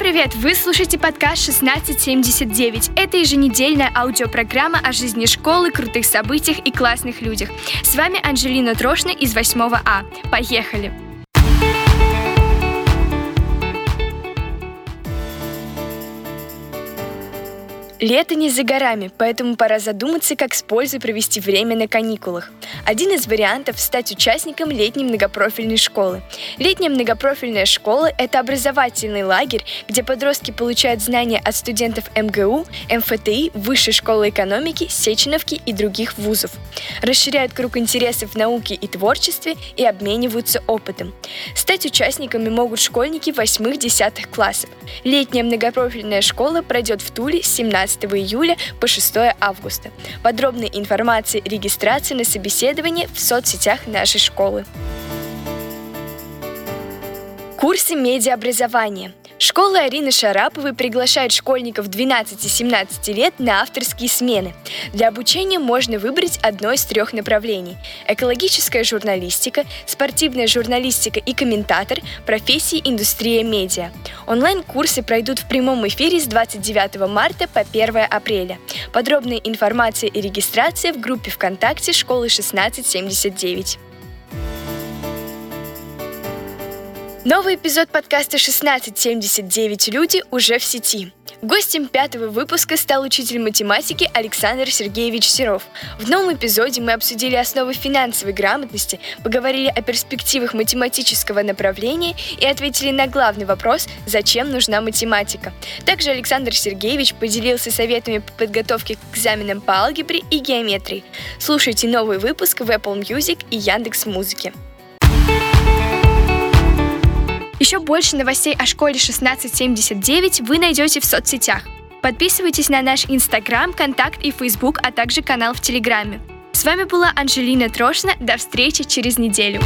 привет! Вы слушаете подкаст 1679. Это еженедельная аудиопрограмма о жизни школы, крутых событиях и классных людях. С вами Анжелина Трошна из 8 А. Поехали! Лето не за горами, поэтому пора задуматься, как с пользой провести время на каникулах. Один из вариантов – стать участником летней многопрофильной школы. Летняя многопрофильная школа – это образовательный лагерь, где подростки получают знания от студентов МГУ, МФТИ, Высшей школы экономики, Сеченовки и других вузов. Расширяют круг интересов в науке и творчестве и обмениваются опытом. Стать участниками могут школьники 8-10 классов. Летняя многопрофильная школа пройдет в Туле с 17 15 июля по 6 августа. Подробная информация и регистрация на собеседование в соцсетях нашей школы. Курсы медиаобразования – Школа Арины Шараповой приглашает школьников 12-17 лет на авторские смены. Для обучения можно выбрать одно из трех направлений – экологическая журналистика, спортивная журналистика и комментатор, профессии индустрия медиа. Онлайн-курсы пройдут в прямом эфире с 29 марта по 1 апреля. Подробная информация и регистрация в группе ВКонтакте школы 1679. Новый эпизод подкаста «1679 люди» уже в сети. Гостем пятого выпуска стал учитель математики Александр Сергеевич Серов. В новом эпизоде мы обсудили основы финансовой грамотности, поговорили о перспективах математического направления и ответили на главный вопрос «Зачем нужна математика?». Также Александр Сергеевич поделился советами по подготовке к экзаменам по алгебре и геометрии. Слушайте новый выпуск в Apple Music и Яндекс Музыке. Еще больше новостей о школе 1679 вы найдете в соцсетях. Подписывайтесь на наш Инстаграм, Контакт и Фейсбук, а также канал в Телеграме. С вами была Анжелина Трошна. До встречи через неделю.